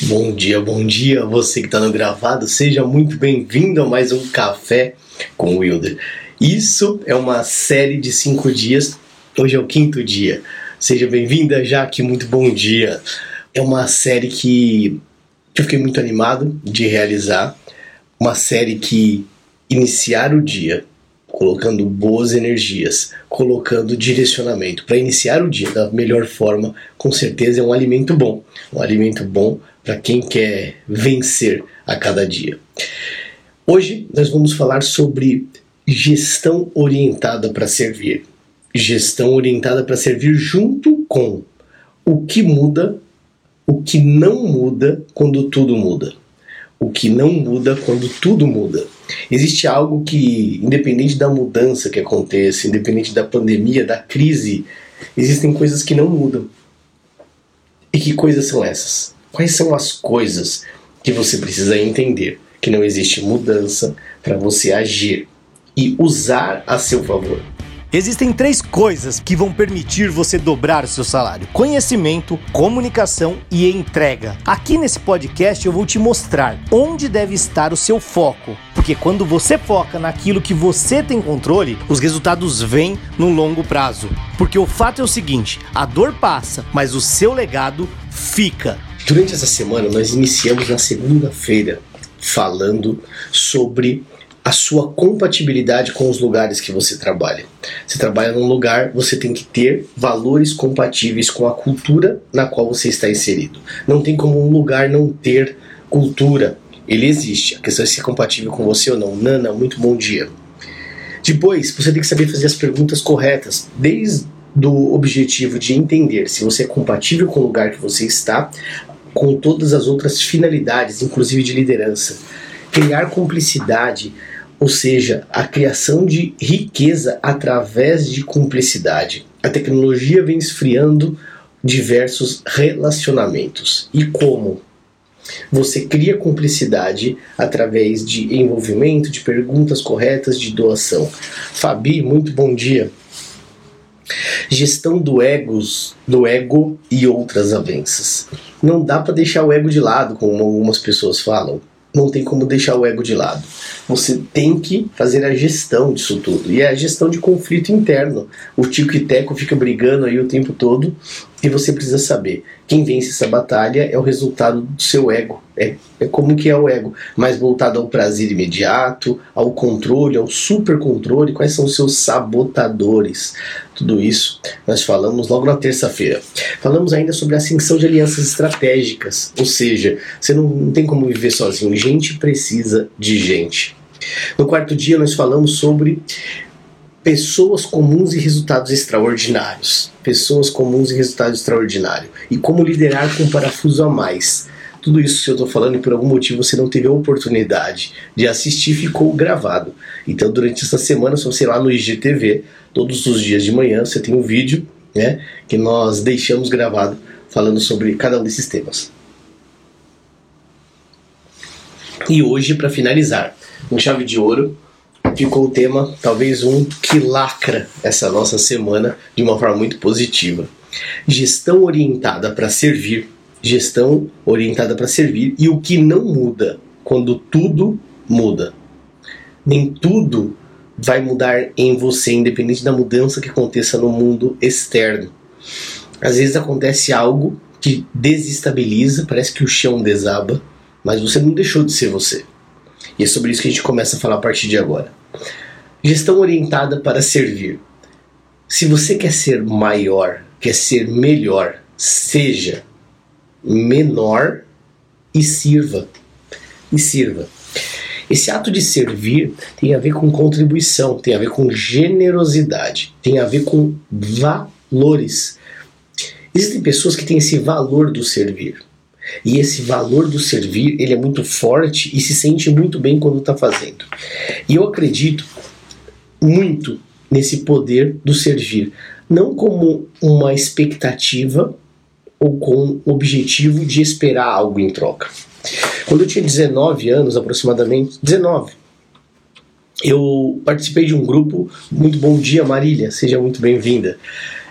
Bom dia, bom dia, você que está no gravado, seja muito bem-vindo a mais um Café com Wilder. Isso é uma série de cinco dias, hoje é o quinto dia. Seja bem-vinda, Jaque, muito bom dia. É uma série que eu fiquei muito animado de realizar, uma série que iniciar o dia colocando boas energias, colocando direcionamento para iniciar o dia da melhor forma, com certeza é um alimento bom, um alimento bom para quem quer vencer a cada dia. Hoje nós vamos falar sobre gestão orientada para servir. Gestão orientada para servir junto com o que muda, o que não muda quando tudo muda. O que não muda quando tudo muda. Existe algo que, independente da mudança que aconteça, independente da pandemia, da crise, existem coisas que não mudam. E que coisas são essas? Quais são as coisas que você precisa entender? Que não existe mudança para você agir e usar a seu favor. Existem três coisas que vão permitir você dobrar o seu salário: conhecimento, comunicação e entrega. Aqui nesse podcast eu vou te mostrar onde deve estar o seu foco. Porque quando você foca naquilo que você tem controle, os resultados vêm no longo prazo. Porque o fato é o seguinte: a dor passa, mas o seu legado fica. Durante essa semana, nós iniciamos na segunda-feira falando sobre a sua compatibilidade com os lugares que você trabalha. Você trabalha num lugar, você tem que ter valores compatíveis com a cultura na qual você está inserido. Não tem como um lugar não ter cultura. Ele existe. A questão é se é compatível com você ou não. Nana, muito bom dia. Depois, você tem que saber fazer as perguntas corretas, desde do objetivo de entender se você é compatível com o lugar que você está, com todas as outras finalidades, inclusive de liderança. Criar cumplicidade ou seja, a criação de riqueza através de cumplicidade. A tecnologia vem esfriando diversos relacionamentos. E como? Você cria cumplicidade através de envolvimento, de perguntas corretas, de doação. Fabi, muito bom dia. Gestão do egos, do ego e outras avanças. Não dá para deixar o ego de lado, como algumas pessoas falam não tem como deixar o ego de lado. Você tem que fazer a gestão disso tudo. E é a gestão de conflito interno. O Tico e Teco fica brigando aí o tempo todo e você precisa saber quem vence essa batalha é o resultado do seu ego. É, é como que é o ego, mais voltado ao prazer imediato, ao controle, ao super controle, quais são os seus sabotadores. Tudo isso nós falamos logo na terça-feira. Falamos ainda sobre a ascensão de alianças estratégicas, ou seja, você não, não tem como viver sozinho, gente precisa de gente. No quarto dia nós falamos sobre pessoas comuns e resultados extraordinários. Pessoas comuns e resultados extraordinários. E como liderar com um parafuso a mais. Tudo isso que eu estou falando e por algum motivo você não teve a oportunidade de assistir, ficou gravado. Então, durante essa semana, se você ir lá no IGTV, todos os dias de manhã, você tem um vídeo né, que nós deixamos gravado falando sobre cada um desses temas. E hoje, para finalizar, com chave de ouro, ficou o tema, talvez um que lacra essa nossa semana de uma forma muito positiva. Gestão orientada para servir, gestão orientada para servir e o que não muda quando tudo muda. Nem tudo vai mudar em você, independente da mudança que aconteça no mundo externo. Às vezes acontece algo que desestabiliza, parece que o chão desaba, mas você não deixou de ser você. E é sobre isso que a gente começa a falar a partir de agora. Gestão orientada para servir. Se você quer ser maior, quer ser melhor, seja menor e sirva. E sirva. Esse ato de servir tem a ver com contribuição, tem a ver com generosidade, tem a ver com valores. Existem pessoas que têm esse valor do servir. E esse valor do servir, ele é muito forte e se sente muito bem quando está fazendo. E eu acredito muito nesse poder do servir, não como uma expectativa ou com o objetivo de esperar algo em troca. Quando eu tinha 19 anos, aproximadamente, 19, eu participei de um grupo. Muito bom dia, Marília, seja muito bem-vinda.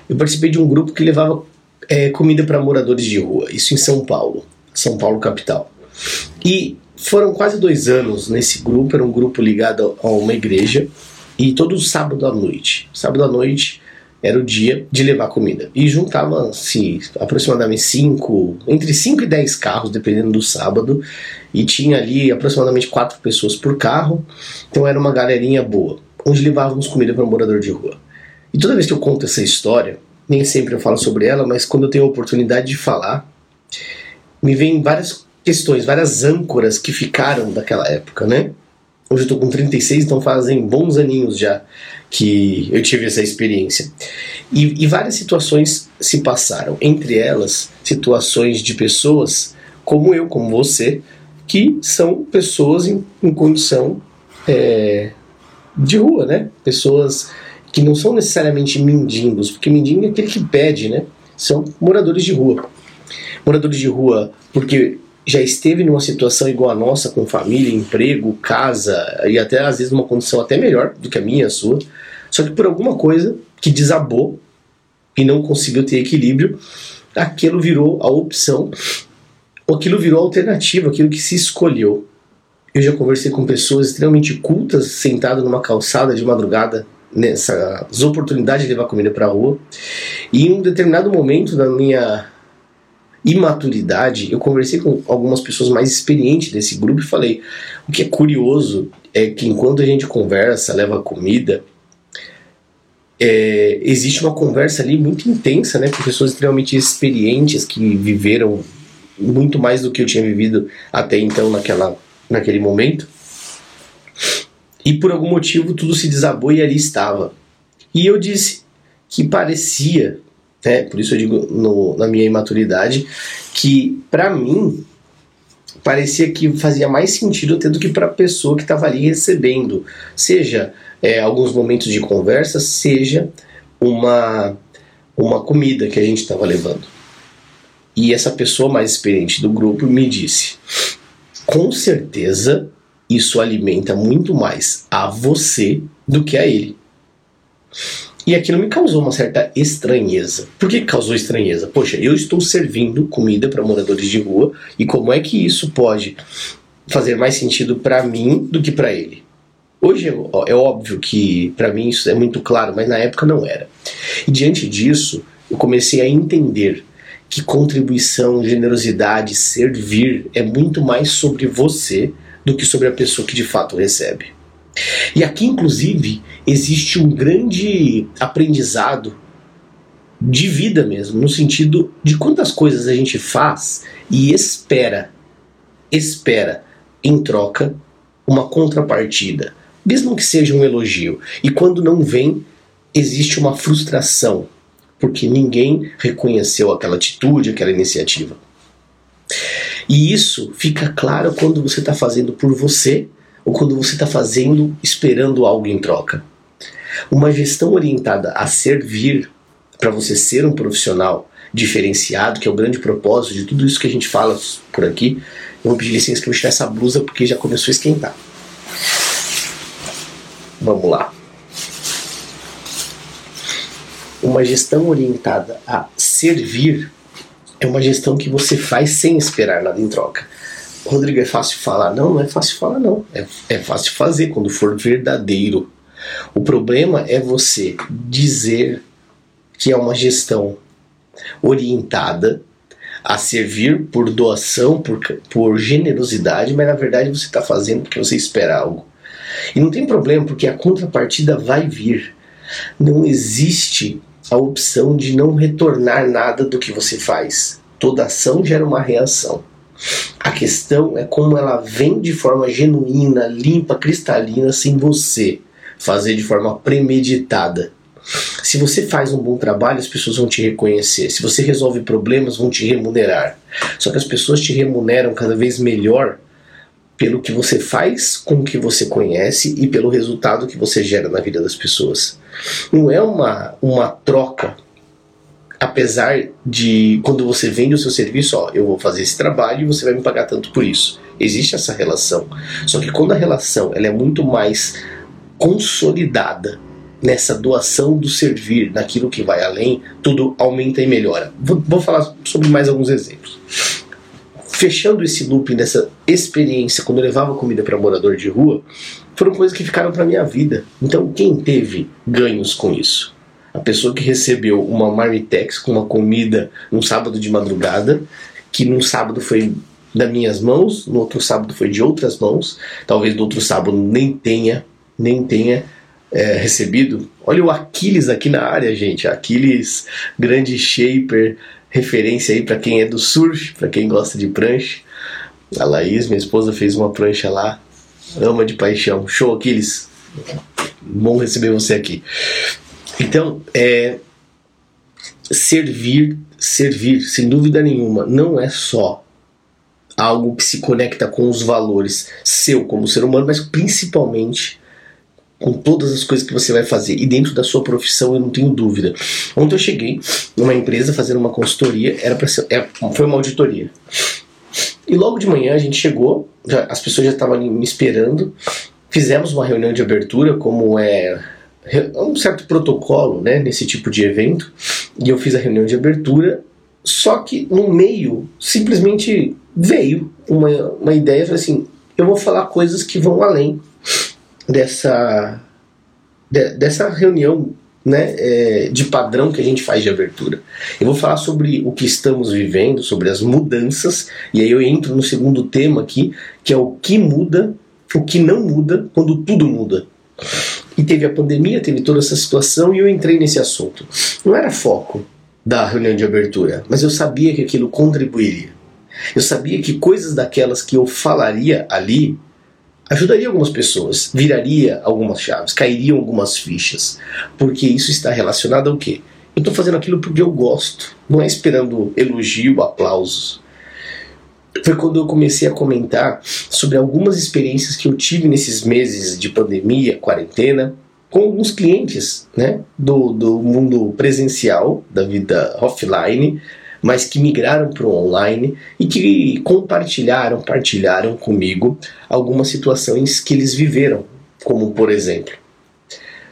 Eu participei de um grupo que levava é, comida para moradores de rua, isso em São Paulo. São Paulo capital. E foram quase dois anos nesse grupo, era um grupo ligado a uma igreja, e todo sábado à noite. Sábado à noite era o dia de levar comida. E juntavam-se aproximadamente 5, entre 5 e 10 carros, dependendo do sábado, e tinha ali aproximadamente 4 pessoas por carro, então era uma galerinha boa, onde levávamos comida para um morador de rua. E toda vez que eu conto essa história, nem sempre eu falo sobre ela, mas quando eu tenho a oportunidade de falar, me vem várias questões, várias âncoras que ficaram daquela época, né? Hoje eu tô com 36, então fazem bons aninhos já que eu tive essa experiência. E, e várias situações se passaram, entre elas situações de pessoas como eu, como você, que são pessoas em, em condição é, de rua, né? Pessoas que não são necessariamente mendigos, porque mendigo é aquele que pede, né? São moradores de rua. Moradores de rua porque já esteve numa situação igual a nossa, com família, emprego, casa e até às vezes uma condição até melhor do que a minha, a sua. Só que por alguma coisa que desabou e não conseguiu ter equilíbrio, aquilo virou a opção, aquilo virou a alternativa, aquilo que se escolheu. Eu já conversei com pessoas extremamente cultas, sentado numa calçada de madrugada, nessas oportunidades de levar comida para a rua. E em um determinado momento da minha imaturidade, eu conversei com algumas pessoas mais experientes desse grupo e falei: o que é curioso é que enquanto a gente conversa, leva comida, é, existe uma conversa ali muito intensa, né, com pessoas extremamente experientes que viveram muito mais do que eu tinha vivido até então naquela, naquele momento. E por algum motivo tudo se desabou e ali estava. E eu disse que parecia né? Por isso eu digo no, na minha imaturidade que para mim parecia que fazia mais sentido até do que para a pessoa que estava ali recebendo, seja é, alguns momentos de conversa, seja uma uma comida que a gente estava levando. E essa pessoa mais experiente do grupo me disse: com certeza isso alimenta muito mais a você do que a ele. E aquilo me causou uma certa estranheza. Por que causou estranheza? Poxa, eu estou servindo comida para moradores de rua e como é que isso pode fazer mais sentido para mim do que para ele? Hoje é, óbvio que para mim isso é muito claro, mas na época não era. E diante disso, eu comecei a entender que contribuição, generosidade, servir é muito mais sobre você do que sobre a pessoa que de fato recebe. E aqui, inclusive, existe um grande aprendizado de vida mesmo, no sentido de quantas coisas a gente faz e espera, espera em troca uma contrapartida, mesmo que seja um elogio. E quando não vem, existe uma frustração, porque ninguém reconheceu aquela atitude, aquela iniciativa. E isso fica claro quando você está fazendo por você ou quando você está fazendo esperando algo em troca. Uma gestão orientada a servir para você ser um profissional diferenciado, que é o grande propósito de tudo isso que a gente fala por aqui. Eu vou pedir licença para eu tirar essa blusa porque já começou a esquentar. Vamos lá. Uma gestão orientada a servir é uma gestão que você faz sem esperar nada em troca. Rodrigo, é fácil falar? Não, não é fácil falar, não. É, é fácil fazer quando for verdadeiro. O problema é você dizer que é uma gestão orientada a servir por doação, por, por generosidade, mas na verdade você está fazendo porque você espera algo. E não tem problema, porque a contrapartida vai vir. Não existe a opção de não retornar nada do que você faz. Toda ação gera uma reação. A questão é como ela vem de forma genuína, limpa, cristalina, sem você fazer de forma premeditada. Se você faz um bom trabalho, as pessoas vão te reconhecer. Se você resolve problemas, vão te remunerar. Só que as pessoas te remuneram cada vez melhor pelo que você faz com o que você conhece e pelo resultado que você gera na vida das pessoas. Não é uma, uma troca apesar de quando você vende o seu serviço, ó, eu vou fazer esse trabalho e você vai me pagar tanto por isso. Existe essa relação. Só que quando a relação ela é muito mais consolidada nessa doação do servir, naquilo que vai além, tudo aumenta e melhora. Vou, vou falar sobre mais alguns exemplos. fechando esse loop nessa experiência quando eu levava comida para morador de rua, foram coisas que ficaram para minha vida. Então, quem teve ganhos com isso? A pessoa que recebeu uma Marmitex com uma comida num sábado de madrugada, que num sábado foi das minhas mãos, no outro sábado foi de outras mãos, talvez no outro sábado nem tenha, nem tenha é, recebido. Olha o Aquiles aqui na área, gente. Aquiles, grande shaper, referência aí para quem é do surf, para quem gosta de prancha. A Laís, minha esposa, fez uma prancha lá, ama de paixão. Show, Aquiles. Bom receber você aqui. Então, é, servir, servir, sem dúvida nenhuma, não é só algo que se conecta com os valores seu como ser humano, mas principalmente com todas as coisas que você vai fazer. E dentro da sua profissão, eu não tenho dúvida. Ontem eu cheguei numa empresa fazendo uma consultoria, era para é, foi uma auditoria. E logo de manhã a gente chegou, já, as pessoas já estavam me esperando. Fizemos uma reunião de abertura, como é um certo protocolo né, nesse tipo de evento. E eu fiz a reunião de abertura, só que no meio simplesmente veio uma, uma ideia, assim, eu vou falar coisas que vão além dessa, de, dessa reunião né, é, de padrão que a gente faz de abertura. Eu vou falar sobre o que estamos vivendo, sobre as mudanças, e aí eu entro no segundo tema aqui, que é o que muda, o que não muda quando tudo muda. E teve a pandemia, teve toda essa situação, e eu entrei nesse assunto. Não era foco da reunião de abertura, mas eu sabia que aquilo contribuiria. Eu sabia que coisas daquelas que eu falaria ali ajudaria algumas pessoas, viraria algumas chaves, cairiam algumas fichas, porque isso está relacionado ao quê? Eu estou fazendo aquilo porque eu gosto, não é esperando elogio, aplausos. Foi quando eu comecei a comentar sobre algumas experiências que eu tive nesses meses de pandemia, quarentena, com alguns clientes né, do, do mundo presencial, da vida offline, mas que migraram para o online e que compartilharam, partilharam comigo algumas situações que eles viveram, como por exemplo,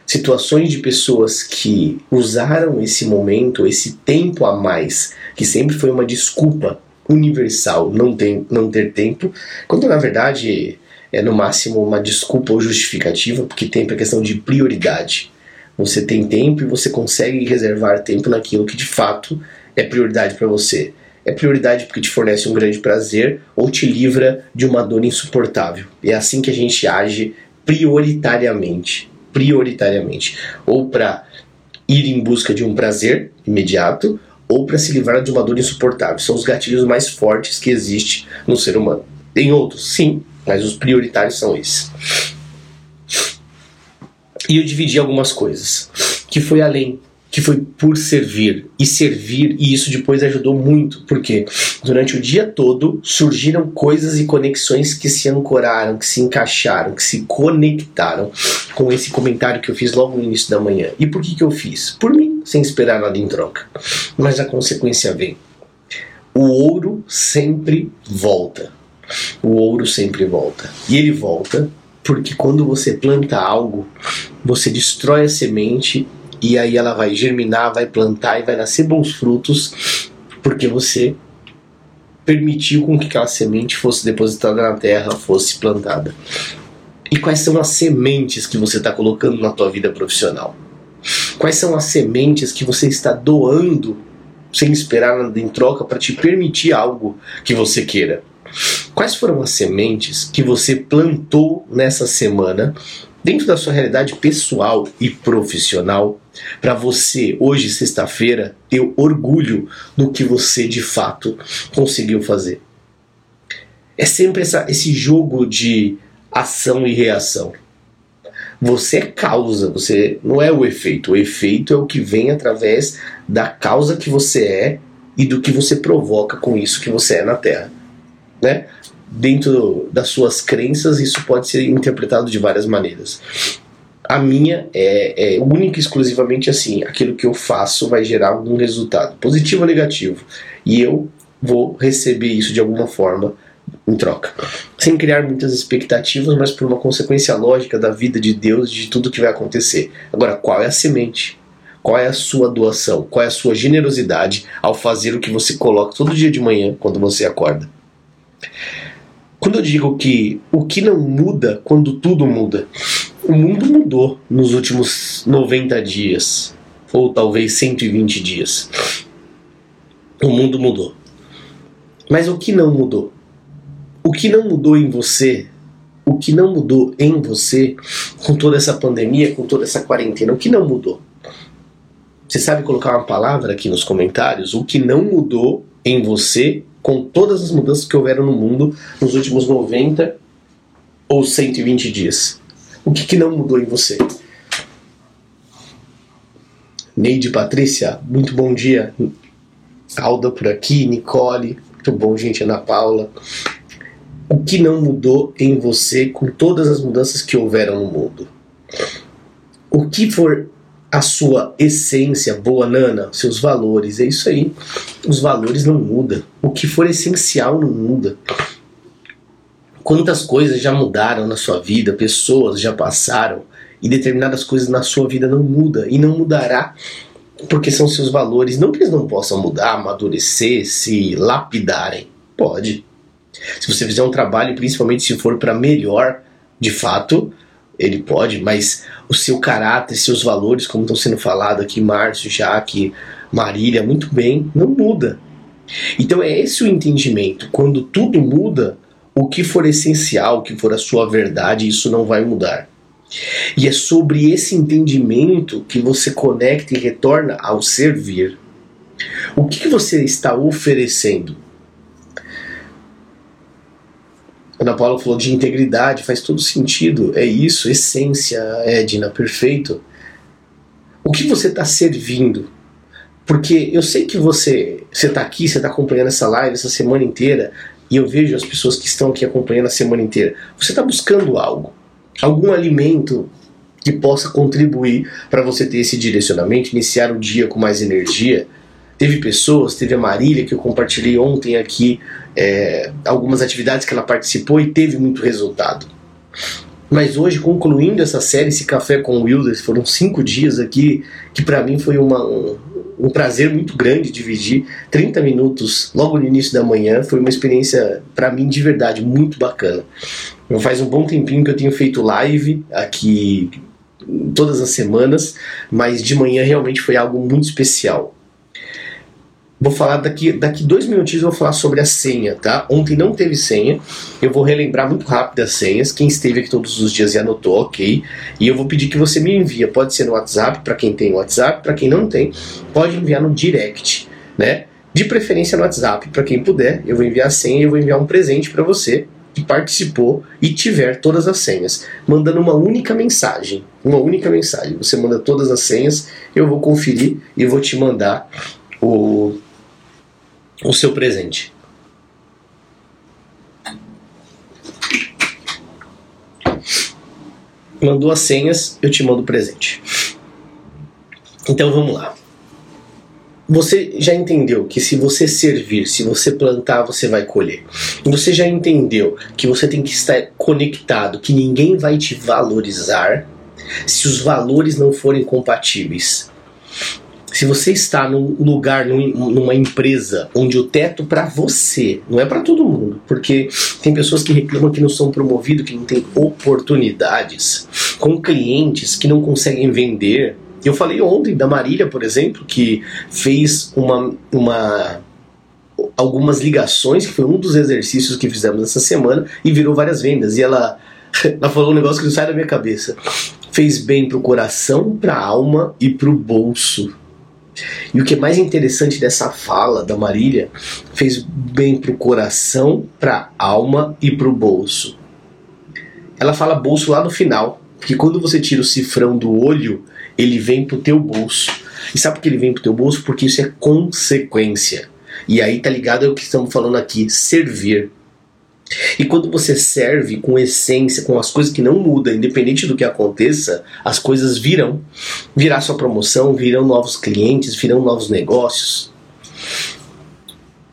situações de pessoas que usaram esse momento, esse tempo a mais, que sempre foi uma desculpa universal não, tem, não ter tempo, quando na verdade é no máximo uma desculpa ou justificativa, porque tempo é questão de prioridade. Você tem tempo e você consegue reservar tempo naquilo que de fato é prioridade para você? É prioridade porque te fornece um grande prazer ou te livra de uma dor insuportável. É assim que a gente age prioritariamente. Prioritariamente. Ou para ir em busca de um prazer imediato, ou para se livrar de uma dor insuportável. São os gatilhos mais fortes que existe no ser humano. Tem outros, sim, mas os prioritários são esses. E eu dividi algumas coisas, que foi além que foi por servir e servir, e isso depois ajudou muito, porque durante o dia todo surgiram coisas e conexões que se ancoraram, que se encaixaram, que se conectaram com esse comentário que eu fiz logo no início da manhã. E por que, que eu fiz? Por mim, sem esperar nada em troca. Mas a consequência vem. O ouro sempre volta. O ouro sempre volta. E ele volta porque quando você planta algo, você destrói a semente e aí ela vai germinar, vai plantar e vai nascer bons frutos, porque você permitiu com que aquela semente fosse depositada na terra, fosse plantada. E quais são as sementes que você está colocando na tua vida profissional? Quais são as sementes que você está doando sem esperar nada em troca para te permitir algo que você queira? Quais foram as sementes que você plantou nessa semana dentro da sua realidade pessoal e profissional, para você, hoje, sexta-feira, ter orgulho do que você de fato conseguiu fazer. É sempre essa, esse jogo de ação e reação. Você é causa, você não é o efeito. O efeito é o que vem através da causa que você é e do que você provoca com isso que você é na Terra. Né? dentro das suas crenças, isso pode ser interpretado de várias maneiras. A minha é, é única e exclusivamente assim: aquilo que eu faço vai gerar algum resultado, positivo ou negativo, e eu vou receber isso de alguma forma em troca. Sem criar muitas expectativas, mas por uma consequência lógica da vida de Deus, de tudo que vai acontecer. Agora, qual é a semente? Qual é a sua doação? Qual é a sua generosidade ao fazer o que você coloca todo dia de manhã quando você acorda? Quando eu digo que o que não muda quando tudo muda, o mundo mudou nos últimos 90 dias, ou talvez 120 dias. O mundo mudou. Mas o que não mudou? O que não mudou em você? O que não mudou em você com toda essa pandemia, com toda essa quarentena? O que não mudou? Você sabe colocar uma palavra aqui nos comentários? O que não mudou em você com todas as mudanças que houveram no mundo nos últimos 90 ou 120 dias? O que, que não mudou em você? Neide Patrícia, muito bom dia. Alda por aqui, Nicole, muito bom, gente, Ana Paula. O que não mudou em você com todas as mudanças que houveram no mundo? O que for a sua essência, boa nana, seus valores, é isso aí. Os valores não mudam. O que for essencial não muda. Quantas coisas já mudaram na sua vida, pessoas já passaram e determinadas coisas na sua vida não mudam e não mudará porque são seus valores. Não que eles não possam mudar, amadurecer, se lapidarem. Pode. Se você fizer um trabalho, principalmente se for para melhor, de fato, ele pode, mas o seu caráter, seus valores, como estão sendo falado aqui, Márcio, Jaque, Marília, muito bem, não muda. Então é esse o entendimento. Quando tudo muda, o que for essencial, o que for a sua verdade, isso não vai mudar. E é sobre esse entendimento que você conecta e retorna ao servir. O que, que você está oferecendo? Ana Paula falou de integridade, faz todo sentido. É isso, essência, Edna, perfeito. O que você está servindo? Porque eu sei que você está aqui, você está acompanhando essa live essa semana inteira, e eu vejo as pessoas que estão aqui acompanhando a semana inteira. Você está buscando algo, algum alimento que possa contribuir para você ter esse direcionamento, iniciar o dia com mais energia. Teve pessoas, teve a Marília que eu compartilhei ontem aqui é, algumas atividades que ela participou e teve muito resultado. Mas hoje, concluindo essa série, esse café com o Wilders, foram cinco dias aqui, que para mim foi uma, um, um, prazer muito grande dividir 30 minutos logo no início da manhã. Foi uma experiência, para mim, de verdade, muito bacana. Eu faz um bom tempinho que eu tenho feito live aqui todas as semanas, mas de manhã realmente foi algo muito especial. Vou falar daqui, daqui dois minutinhos, vou falar sobre a senha, tá? Ontem não teve senha, eu vou relembrar muito rápido as senhas. Quem esteve aqui todos os dias e anotou, ok. E eu vou pedir que você me envie, pode ser no WhatsApp, para quem tem WhatsApp, para quem não tem, pode enviar no direct, né? De preferência no WhatsApp, para quem puder, eu vou enviar a senha e eu vou enviar um presente para você que participou e tiver todas as senhas, mandando uma única mensagem. Uma única mensagem. Você manda todas as senhas, eu vou conferir e vou te mandar o o seu presente. Mandou as senhas, eu te mando o presente. Então vamos lá. Você já entendeu que se você servir, se você plantar, você vai colher. Você já entendeu que você tem que estar conectado, que ninguém vai te valorizar se os valores não forem compatíveis se você está num lugar, num, numa empresa onde o teto para você, não é para todo mundo, porque tem pessoas que reclamam que não são promovidos, que não tem oportunidades, com clientes que não conseguem vender. Eu falei ontem da Marília, por exemplo, que fez uma, uma algumas ligações, que foi um dos exercícios que fizemos essa semana, e virou várias vendas. E ela, ela falou um negócio que não sai da minha cabeça. Fez bem pro coração, pra alma e pro bolso. E o que é mais interessante dessa fala da Marília fez bem pro coração, pra alma e pro bolso. Ela fala bolso lá no final, porque quando você tira o cifrão do olho, ele vem pro teu bolso. E sabe por que ele vem pro teu bolso? Porque isso é consequência. E aí tá ligado ao que estamos falando aqui, servir. E quando você serve com essência, com as coisas que não mudam, independente do que aconteça, as coisas virão. Virá sua promoção, virão novos clientes, virão novos negócios.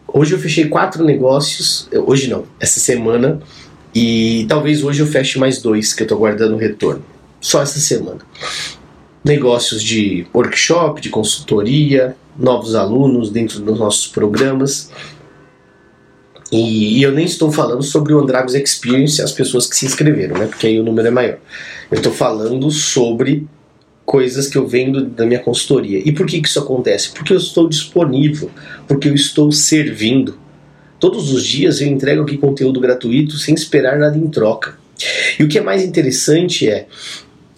Hoje eu fechei quatro negócios, hoje não, essa semana, e talvez hoje eu feche mais dois que eu estou guardando o retorno. Só essa semana. Negócios de workshop, de consultoria, novos alunos dentro dos nossos programas E, e, eu nem estou falando sobre o Andragos Experience, as pessoas que se inscreveram, né? Porque aí o número é maior. Eu estou falando sobre coisas que eu vendo da minha consultoria. E por que, que isso acontece? Porque eu estou disponível, porque eu estou servindo. Todos os dias eu entrego aqui conteúdo gratuito sem esperar nada em troca. E o que é mais interessante é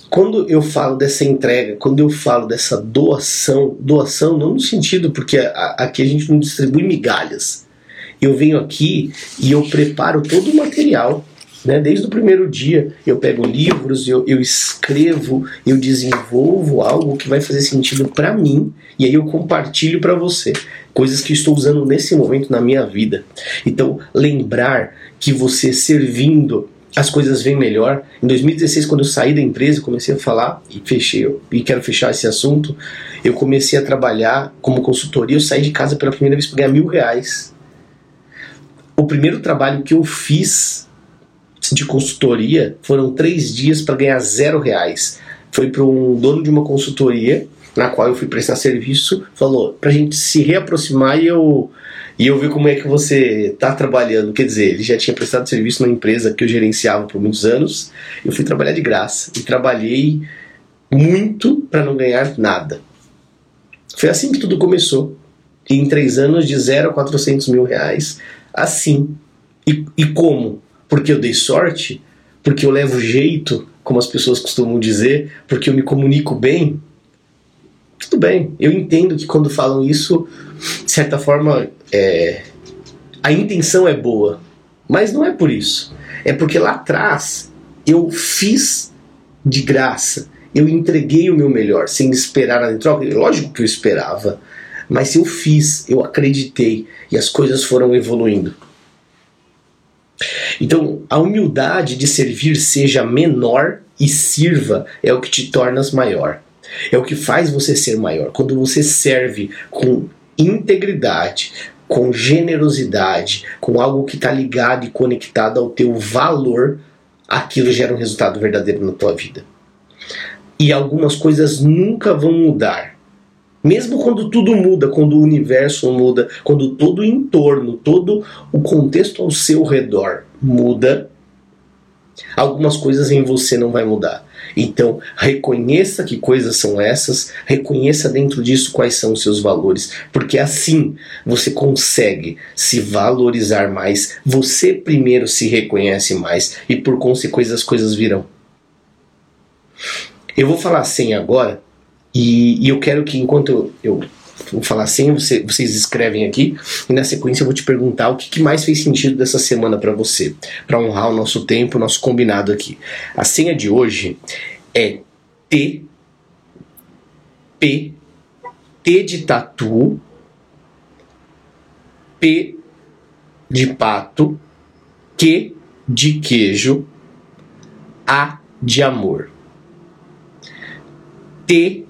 quando eu falo dessa entrega, quando eu falo dessa doação, doação não no sentido porque aqui a gente não distribui migalhas. Eu venho aqui e eu preparo todo o material né? Desde o primeiro dia eu pego livros, eu, eu escrevo, eu desenvolvo algo que vai fazer sentido para mim e aí eu compartilho para você coisas que estou usando nesse momento na minha vida. Então, lembrar que você servindo as coisas vêm melhor. Em 2016, quando eu saí da empresa, comecei a falar e fechei e quero fechar esse assunto. Eu comecei a trabalhar como consultoria. Eu saí de casa pela primeira vez para ganhar mil reais. O primeiro trabalho que eu fiz de consultoria foram três dias para ganhar zero reais. Foi para um dono de uma consultoria na qual eu fui prestar serviço, falou para a gente se reaproximar e eu e eu ver como é que você está trabalhando. Quer dizer, ele já tinha prestado serviço numa empresa que eu gerenciava por muitos anos. Eu fui trabalhar de graça e trabalhei muito para não ganhar nada. Foi assim que tudo começou. E em três anos, de zero a 400 mil reais, assim. E, e como? porque eu dei sorte, porque eu levo jeito, como as pessoas costumam dizer, porque eu me comunico bem, tudo bem. Eu entendo que quando falam isso, de certa forma, é, a intenção é boa, mas não é por isso. É porque lá atrás eu fiz de graça, eu entreguei o meu melhor, sem esperar nada em troca. Lógico que eu esperava, mas eu fiz, eu acreditei e as coisas foram evoluindo. Então, a humildade de servir seja menor e sirva é o que te tornas maior. É o que faz você ser maior. Quando você serve com integridade, com generosidade, com algo que está ligado e conectado ao teu valor, aquilo gera um resultado verdadeiro na tua vida. E algumas coisas nunca vão mudar. Mesmo quando tudo muda, quando o universo muda, quando todo o entorno, todo o contexto ao seu redor muda, algumas coisas em você não vai mudar. Então, reconheça que coisas são essas, reconheça dentro disso quais são os seus valores, porque assim você consegue se valorizar mais, você primeiro se reconhece mais e por consequência as coisas virão. Eu vou falar assim agora, e, e eu quero que enquanto eu, vou falar assim, você, vocês escrevem aqui e na sequência eu vou te perguntar o que, que mais fez sentido dessa semana para você, para honrar o nosso tempo, o nosso combinado aqui. A senha de hoje é T P T de tatu P de pato Q de queijo A de amor T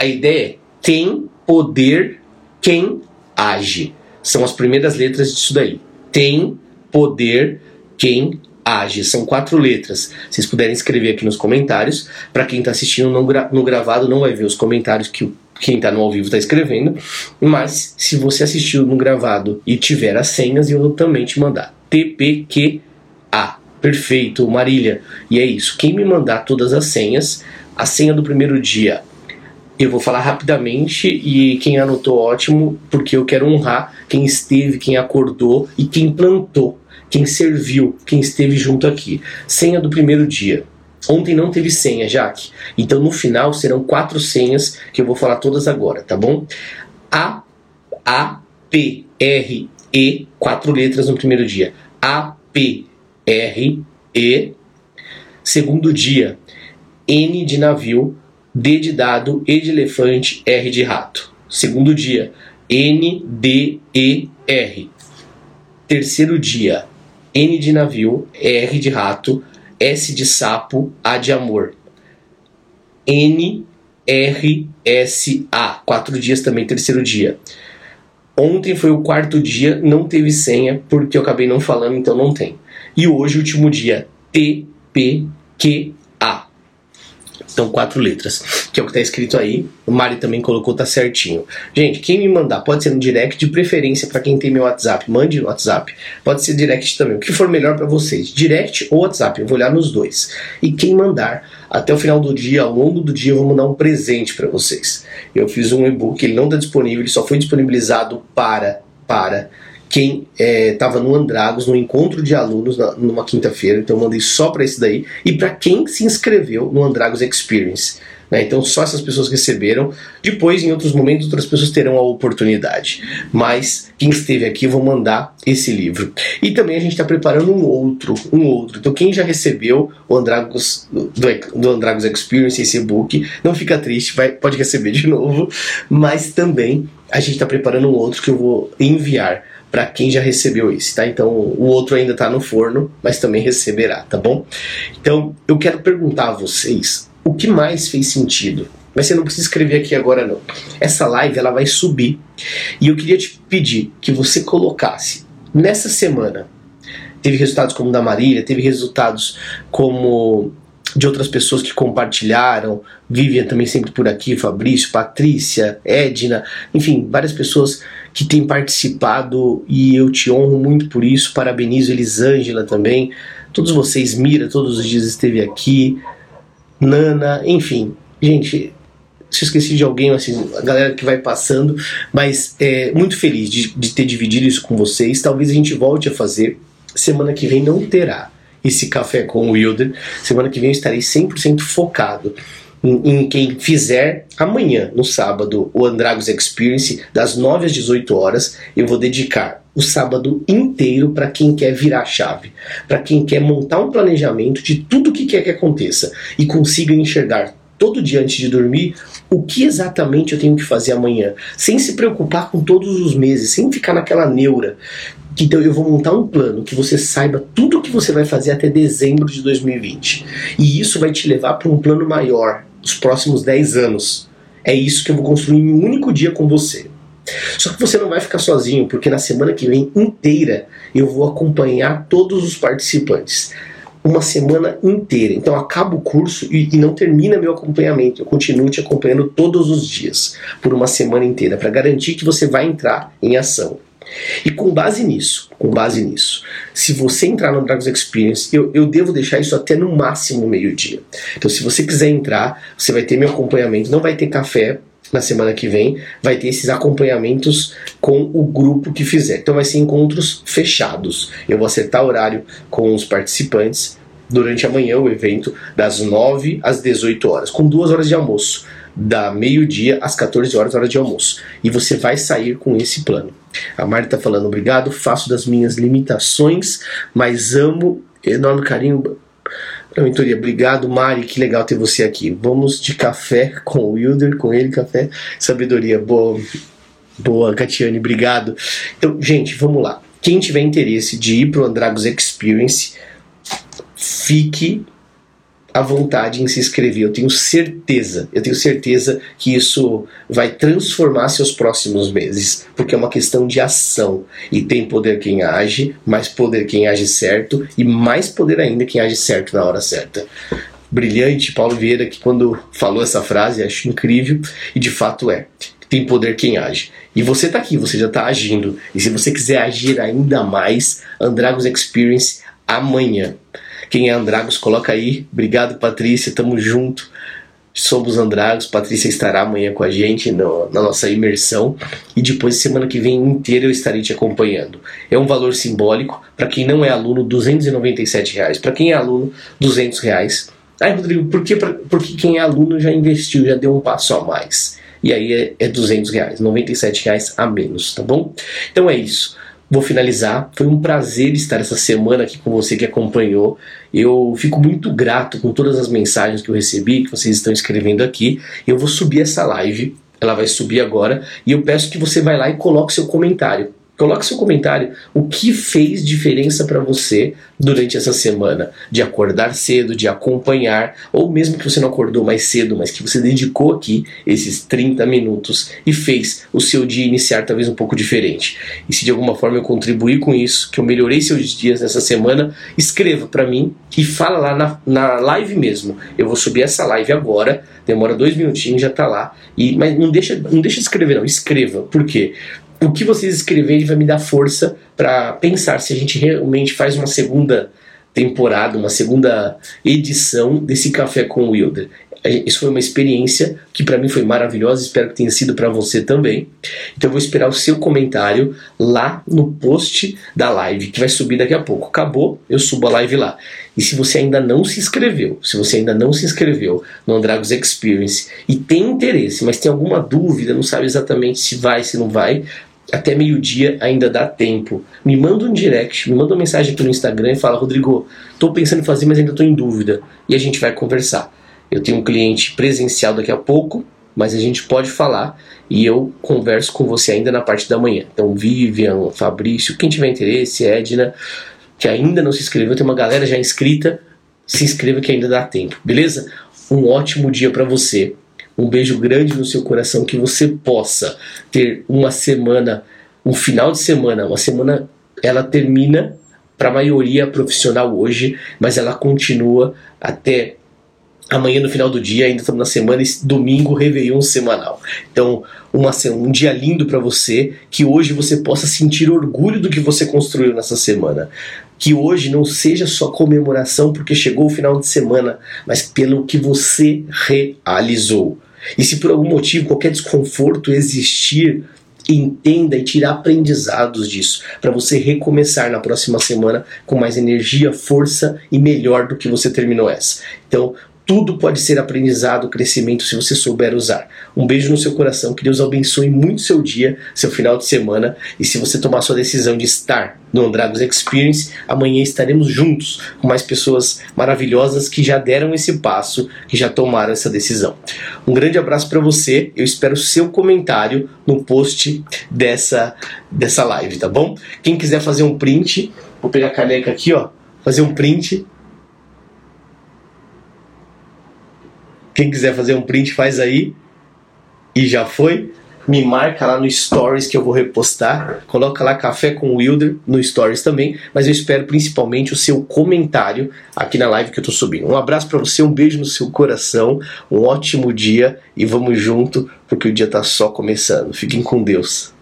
a ideia é tem poder quem age. São as primeiras letras disso daí. Tem poder quem age. São quatro letras. Vocês puderem escrever aqui nos comentários. Para quem está assistindo no, gra no gravado, não vai ver os comentários que quem está no ao vivo está escrevendo. Mas se você assistiu no gravado e tiver as senhas, eu vou também te mandar. TPQA. Perfeito, Marília. E é isso. Quem me mandar todas as senhas, a senha do primeiro dia eu vou falar rapidamente e quem anotou ótimo, porque eu quero honrar quem esteve, quem acordou e quem plantou, quem serviu, quem esteve junto aqui. Senha do primeiro dia. Ontem não teve senha, Jaque. Então no final serão quatro senhas que eu vou falar todas agora, tá bom? A A P R E, quatro letras no primeiro dia. A P R E. Segundo dia, N de navio, D de dado, E de elefante, R de rato. Segundo dia, N, D, E, R. Terceiro dia, N de navio, R de rato, S de sapo, A de amor. N, R, S, A. Quatro dias também, terceiro dia. Ontem foi o quarto dia, não teve senha, porque eu acabei não falando, então não tem. E hoje, último dia, T, P, Q, Então, quatro letras, que é o que está escrito aí. O Mari também colocou, tá certinho. Gente, quem me mandar, pode ser no direct, de preferência para quem tem meu WhatsApp, mande no WhatsApp. Pode ser direct também, o que for melhor para vocês, direct ou WhatsApp, eu vou olhar nos dois. E quem mandar, até o final do dia, ao longo do dia, eu vou mandar um presente para vocês. Eu fiz um e-book, ele não está disponível, ele só foi disponibilizado para, para quem estava é, no Andragos, no encontro de alunos na, numa quinta-feira, então mandei só para esse daí, e para quem se inscreveu no Andragos Experience. Né? Então só essas pessoas receberam. Depois, em outros momentos, outras pessoas terão a oportunidade. Mas quem esteve aqui, eu vou mandar esse livro. E também a gente está preparando um outro, um outro. Então quem já recebeu o Andragos do, do Andragos Experience, esse e-book, não fica triste, vai, pode receber de novo. Mas também a gente está preparando um outro que eu vou enviar para quem já recebeu esse, tá? Então o outro ainda está no forno, mas também receberá, tá bom? Então eu quero perguntar a vocês o que mais fez sentido. Mas você não precisa escrever aqui agora não. Essa live ela vai subir e eu queria te pedir que você colocasse nessa semana. Teve resultados como da Marília, teve resultados como de outras pessoas que compartilharam, Vivian também sempre por aqui, Fabrício, Patrícia, Edna, enfim, várias pessoas que têm participado e eu te honro muito por isso. Parabenizo Elisângela também, todos vocês, Mira, todos os dias esteve aqui, Nana, enfim, gente. Se esqueci de alguém, assim, a galera que vai passando, mas é muito feliz de, de ter dividido isso com vocês. Talvez a gente volte a fazer. Semana que vem não terá esse café com o Wilder. Semana que vem eu estarei 100% focado em, em, quem fizer amanhã, no sábado, o Andragos Experience, das 9 às 18 horas. Eu vou dedicar o sábado inteiro para quem quer virar chave, para quem quer montar um planejamento de tudo o que quer que aconteça e consiga enxergar todo dia antes de dormir o que exatamente eu tenho que fazer amanhã, sem se preocupar com todos os meses, sem ficar naquela neura então eu vou montar um plano que você saiba tudo o que você vai fazer até dezembro de 2020. E isso vai te levar para um plano maior, os próximos 10 anos. É isso que eu vou construir em um único dia com você. Só que você não vai ficar sozinho, porque na semana que vem inteira eu vou acompanhar todos os participantes. Uma semana inteira. Então acaba o curso e, e não termina meu acompanhamento. Eu continuo te acompanhando todos os dias, por uma semana inteira, para garantir que você vai entrar em ação. E com base nisso, com base nisso, se você entrar no Dragos Experience, eu, eu devo deixar isso até no máximo meio-dia. Então, se você quiser entrar, você vai ter meu acompanhamento, não vai ter café na semana que vem, vai ter esses acompanhamentos com o grupo que fizer. Então, vai ser encontros fechados. Eu vou acertar horário com os participantes durante a manhã, o evento, das 9 às 18 horas, com duas horas de almoço da meio-dia às 14 horas, hora de almoço. E você vai sair com esse plano. A Mari está falando, obrigado, faço das minhas limitações, mas amo, enorme carinho a mentoria. Obrigado, Mari, que legal ter você aqui. Vamos de café com o Wilder, com ele, café, sabedoria. Boa, boa, Catiane, obrigado. Então, gente, vamos lá. Quem tiver interesse de ir para o Andragos Experience, fique a vontade em se inscrever. Eu tenho certeza, eu tenho certeza que isso vai transformar seus próximos meses, porque é uma questão de ação. E tem poder quem age, mais poder quem age certo, e mais poder ainda quem age certo na hora certa. Brilhante, Paulo Vieira, que quando falou essa frase, acho incrível, e de fato é. Tem poder quem age. E você está aqui, você já está agindo. E se você quiser agir ainda mais, Andragos Experience amanhã. Quem é Andragos, coloca aí. Obrigado, Patrícia, tamo junto. Somos Andragos, Patrícia estará amanhã com a gente no, na nossa imersão e depois semana que vem inteira eu estarei te acompanhando. É um valor simbólico para quem não é aluno, 297 reais. Para quem é aluno, 200 reais. Ai, Rodrigo, por que, porque quem é aluno já investiu, já deu um passo a mais. E aí é, é 200 reais, 97 reais a menos, tá bom? Então é isso vou finalizar. Foi um prazer estar essa semana aqui com você que acompanhou. Eu fico muito grato com todas as mensagens que eu recebi, que vocês estão escrevendo aqui. Eu vou subir essa live, ela vai subir agora, e eu peço que você vá lá e coloque seu comentário. Coloque seu comentário. O que fez diferença para você durante essa semana? De acordar cedo, de acompanhar, ou mesmo que você não acordou mais cedo, mas que você dedicou aqui esses 30 minutos e fez o seu dia iniciar talvez um pouco diferente. E se de alguma forma eu contribuir com isso, que eu melhorei seus dias nessa semana, escreva para mim e fala lá na, na live mesmo. Eu vou subir essa live agora, demora dois minutinhos, já tá lá. E, mas não deixa, não deixa de escrever, não. Escreva. Por quê? O que vocês escreverem vai me dar força para pensar se a gente realmente faz uma segunda temporada, uma segunda edição desse Café com o Wilder. Isso foi uma experiência que para mim foi maravilhosa, espero que tenha sido para você também. Então eu vou esperar o seu comentário lá no post da live, que vai subir daqui a pouco. Acabou, eu subo a live lá. E se você ainda não se inscreveu, se você ainda não se inscreveu no Andragos Experience e tem interesse, mas tem alguma dúvida, não sabe exatamente se vai, se não vai, até meio-dia ainda dá tempo. Me manda um direct, me manda uma mensagem aqui no Instagram e fala: Rodrigo, estou pensando em fazer, mas ainda estou em dúvida. E a gente vai conversar. Eu tenho um cliente presencial daqui a pouco, mas a gente pode falar e eu converso com você ainda na parte da manhã. Então, Vivian, Fabrício, quem tiver interesse, Edna, que ainda não se inscreveu, tem uma galera já inscrita, se inscreva que ainda dá tempo, beleza? Um ótimo dia para você um beijo grande no seu coração, que você possa ter uma semana, um final de semana, uma semana, ela termina para a maioria profissional hoje, mas ela continua até amanhã no final do dia, ainda estamos na semana, domingo, Réveillon semanal. Então, uma, um dia lindo para você, que hoje você possa sentir orgulho do que você construiu nessa semana. Que hoje não seja só comemoração porque chegou o final de semana, mas pelo que você realizou. E se por algum motivo qualquer desconforto existir, entenda e tire aprendizados disso, para você recomeçar na próxima semana com mais energia, força e melhor do que você terminou essa. Então, tudo pode ser aprendizado, crescimento, se você souber usar. Um beijo no seu coração, que Deus abençoe muito seu dia, seu final de semana. E se você tomar sua decisão de estar no Andragos Experience, amanhã estaremos juntos com mais pessoas maravilhosas que já deram esse passo, que já tomaram essa decisão. Um grande abraço para você. Eu espero seu comentário no post dessa, dessa live, tá bom? Quem quiser fazer um print, vou pegar a caneca aqui, ó, fazer um print Quem quiser fazer um print, faz aí. E já foi. Me marca lá no Stories que eu vou repostar. Coloca lá Café com Wilder no Stories também. Mas eu espero principalmente o seu comentário aqui na live que eu tô subindo. Um abraço para você, um beijo no seu coração, um ótimo dia e vamos junto porque o dia tá só começando. Fiquem com Deus.